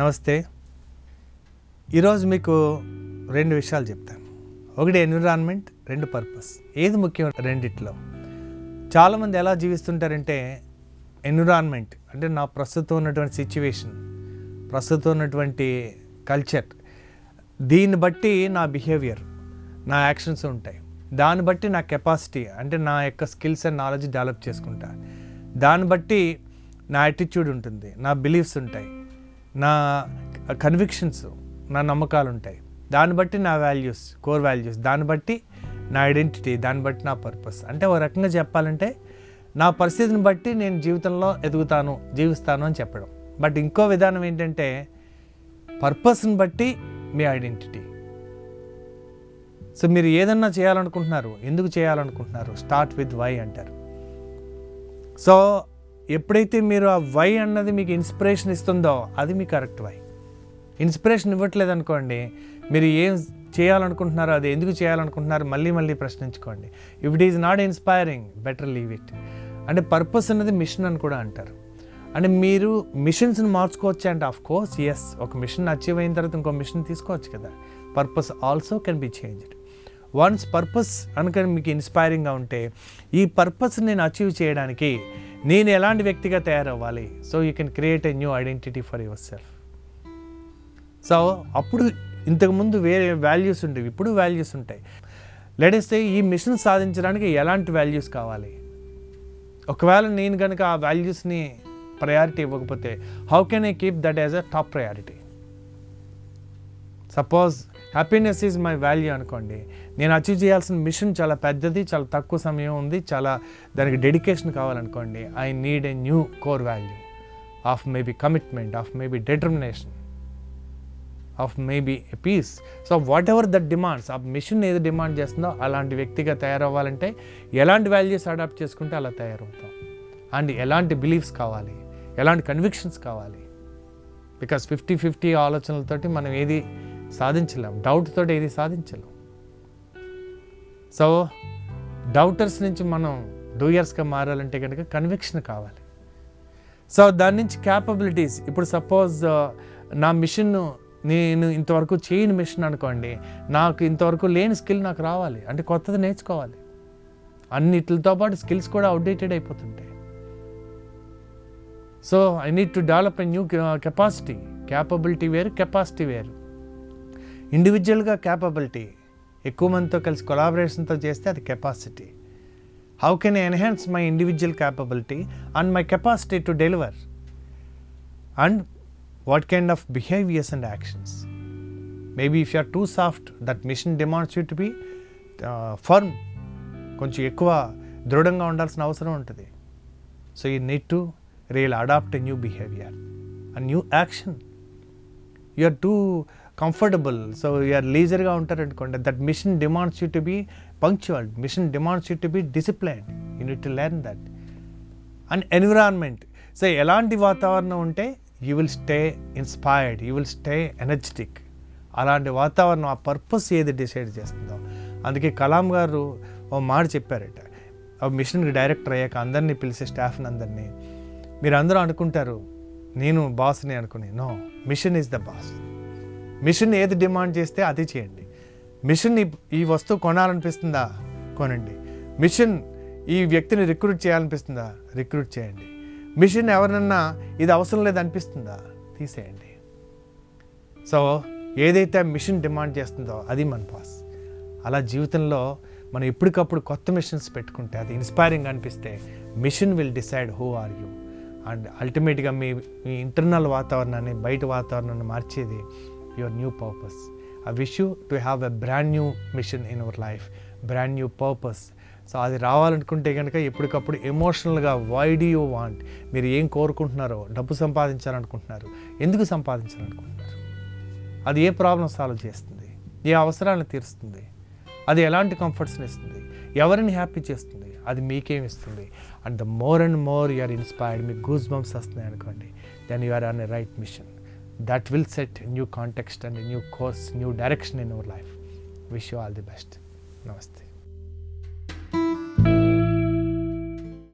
నమస్తే. ఈరోజు మీకు రెండు విషయాలు చెప్తాను. ఒకటి ఎన్విరాన్మెంట్ రెండు పర్పస్. ఏది ముఖ్యం రెండిట్లో? చాలామంది ఎలా జీవిస్తుంటారంటే ఎన్విరాన్మెంట్ అంటే నా ప్రస్తుతం ఉన్నటువంటి సిచ్యువేషన్ ప్రస్తుతం ఉన్నటువంటి కల్చర్ దీన్ని బట్టి నా బిహేవియర్ నా యాక్షన్స్ ఉంటాయి. దాన్ని బట్టి నా కెపాసిటీ అంటే నా యొక్క స్కిల్స్ అండ్ నాలెడ్జ్ డెవలప్ చేసుకుంటా. దాన్ని బట్టి నా యాటిట్యూడ్ ఉంటుంది నా బిలీఫ్స్ ఉంటాయి. నా కన్విక్షన్స్ నా నమ్మకాలు ఉంటాయి దాన్ని బట్టి నా వాల్యూస్ కోర్ వాల్యూస్ దాన్ని బట్టి నా ఐడెంటిటీ దాన్ని బట్టి నా పర్పస్ అంటే ఒక రకంగా చెప్పాలంటే నా పరిస్థితిని బట్టి నేను జీవితంలో ఎదుగుతాను జీవిస్తాను అని చెప్పడం. బట్ ఇంకో విధానం ఏంటంటే పర్పస్ని బట్టి మీ ఐడెంటిటీ సో మీరు ఏదన్నా చేయాలనుకుంటున్నారు ఎందుకు చేయాలనుకుంటున్నారు? స్టార్ట్ విత్ వై అంటారు. సో ఎప్పుడైతే మీరు ఆ వై అన్నది మీకు ఇన్స్పిరేషన్ ఇస్తుందో అది మీ కరెక్ట్ వై. ఇన్స్పిరేషన్ ఇవ్వట్లేదు అనుకోండి మీరు ఏం చేయాలనుకుంటున్నారో అది ఎందుకు చేయాలనుకుంటున్నారు మళ్ళీ మళ్ళీ ప్రశ్నించుకోండి. If it is not inspiring better leave it అంటే పర్పస్ అనేది మిషన్ అని కూడా అంటారు. అంటే మీరు మిషన్స్ని మార్చుకోవచ్చు అంటే ఆఫ్ కోర్స్ ఎస్ ఒక మిషన్ అచీవ్ అయిన తర్వాత ఇంకో మిషన్ తీసుకోవచ్చు కదా. Purpose also can be changed once purpose అనుకని మీకు ఇన్స్పైరింగ్గా ఉంటే ఈ పర్పస్ నేను అచీవ్ చేయడానికి నేను ఎలాంటి వ్యక్తిగా తయారవ్వాలి? So you can create a new identity for yourself so అప్పుడు ఇంతకుముందు వేరే వాల్యూస్ ఉండేవి. ఇప్పుడు వాల్యూస్ ఉంటాయి. లేటెస్ట్ ఈ మిషన్ సాధించడానికి ఎలాంటి వాల్యూస్ కావాలి? ఒకవేళ నేను కనుక ఆ వాల్యూస్ని ప్రయారిటీ ఇవ్వకపోతే how can I keep that as a top priority suppose happiness is my value అనుకోండి. నేను అచీవ్ చేయాల్సిన మిషన్ చాలా పెద్దది చాలా తక్కువ సమయం ఉంది చాలా దానికి dedication కావాలనుకోండి. I need a new core value of maybe commitment of maybe determination of maybe a peace so whatever that demands ఆ మిషన్ ఏది డిమాండ్ చేస్తుందో అలాంటి వ్యక్తిగా తయారవ్వాలంటే ఎలాంటి వాల్యూస్ అడాప్ట్ చేసుకుంటే అలా తయారవుతాం. అండ్ ఎలాంటి బిలీఫ్స్ కావాలి ఎలాంటి కన్విక్షన్స్ కావాలి. బికాస్ ఫిఫ్టీ ఫిఫ్టీ ఆలోచనలతోటి మనం ఏది సాధించలేం. డౌట్ తోటి ఏది సాధించలేం. సో డౌటర్స్ నుంచి మనం డూయర్స్గా మారాలంటే కనుక కన్విక్షన్ కావాలి. సో దాని నుంచి క్యాపబిలిటీస్ ఇప్పుడు సపోజ్ uh, నా మిషన్ నేను ఇంతవరకు చేయని మిషన్ అనుకోండి నాకు ఇంతవరకు లేని స్కిల్ నాకు రావాలి. అంటే కొత్తది నేర్చుకోవాలి. అన్నిటితో పాటు స్కిల్స్ కూడా outdated అయిపోతుంటాయి. So I need to develop a new capacity capability వేరు కెపాసిటీ వేరు. ఇండివిజువల్గా క్యాపబిలిటీ ఎక్కువ మందితో కలిసి కొలాబరేషన్తో చేస్తే అది capacity how can enhance my individual capability and my capacity to deliver and what kind of behaviours and actions maybe if you are too soft that mission demands you to be firm కొంచెం ఎక్కువ దృఢంగా ఉండాల్సిన అవసరం ఉంటుంది so you need to real adapt a new behaviour a new action you are too comfortable so you are లీజర్గా ఉంటారనుకోండి that mission demands you to be punctual mission demands you to be discipline you need to learn that and environment so ఎలాంటి వాతావరణం ఉంటే you will stay inspired you will stay energetic అలాంటి వాతావరణం ఆ purpose ఏది decide చేస్తుందో. అందుకే కలాం గారు ఓ మాట చెప్పారట. ఆ మిషన్కి డైరెక్టర్ అయ్యాక అందరినీ పిలిచే స్టాఫ్ని అందరినీ. మీరు అందరూ అనుకుంటారు నేను బాస్ని అనుకుని. No mission is the boss mission ఏది డిమాండ్ చేస్తే అది చేయండి. మిషన్ ఈ ఈ వస్తువు కొనాలనిపిస్తుందా? కొనండి. మిషన్ ఈ వ్యక్తిని రిక్రూట్ చేయాలనిపిస్తుందా? రిక్రూట్ చేయండి. మిషన్ ఎవరినన్నా ఇది అవసరం లేదు అనిపిస్తుందా తీసేయండి. సో ఏదైతే మిషన్ డిమాండ్ చేస్తుందో అది మన పాస్ అలా జీవితంలో మనం ఎప్పటికప్పుడు కొత్త మిషన్స్ పెట్టుకుంటే అది ఇన్స్పైరింగ్ అనిపిస్తే mission will decide who are you. And అల్టిమేట్గా మీ మీ ఇంటర్నల్ వాతావరణాన్ని బయట వాతావరణాన్ని మార్చేది your new purpose I wish you to have a brand new mission in our life brand new purpose so అది రావాలనుకుంటే కనుక ఎప్పటికప్పుడు ఎమోషనల్గా వై డీ యూ వాంట్ మీరు ఏం కోరుకుంటున్నారో డబ్బు సంపాదించాలనుకుంటున్నారు ఎందుకు సంపాదించాలనుకుంటున్నారు? అది ఏ ప్రాబ్లం సాల్వ్ చేస్తుంది? ఏ అవసరాలను తీరుస్తుంది? అది ఎలాంటి కంఫర్ట్స్ని ఇస్తుంది? ఎవరిని హ్యాపీ చేస్తుంది? అది మీకేం ఇస్తుంది? And the more and more you are inspired మీకు గూస్ బంప్స్ వస్తున్నాయి అనుకోండి then you are on a right mission that will set a new context and a new course, new direction in our life. Wish you all the best. Namaste.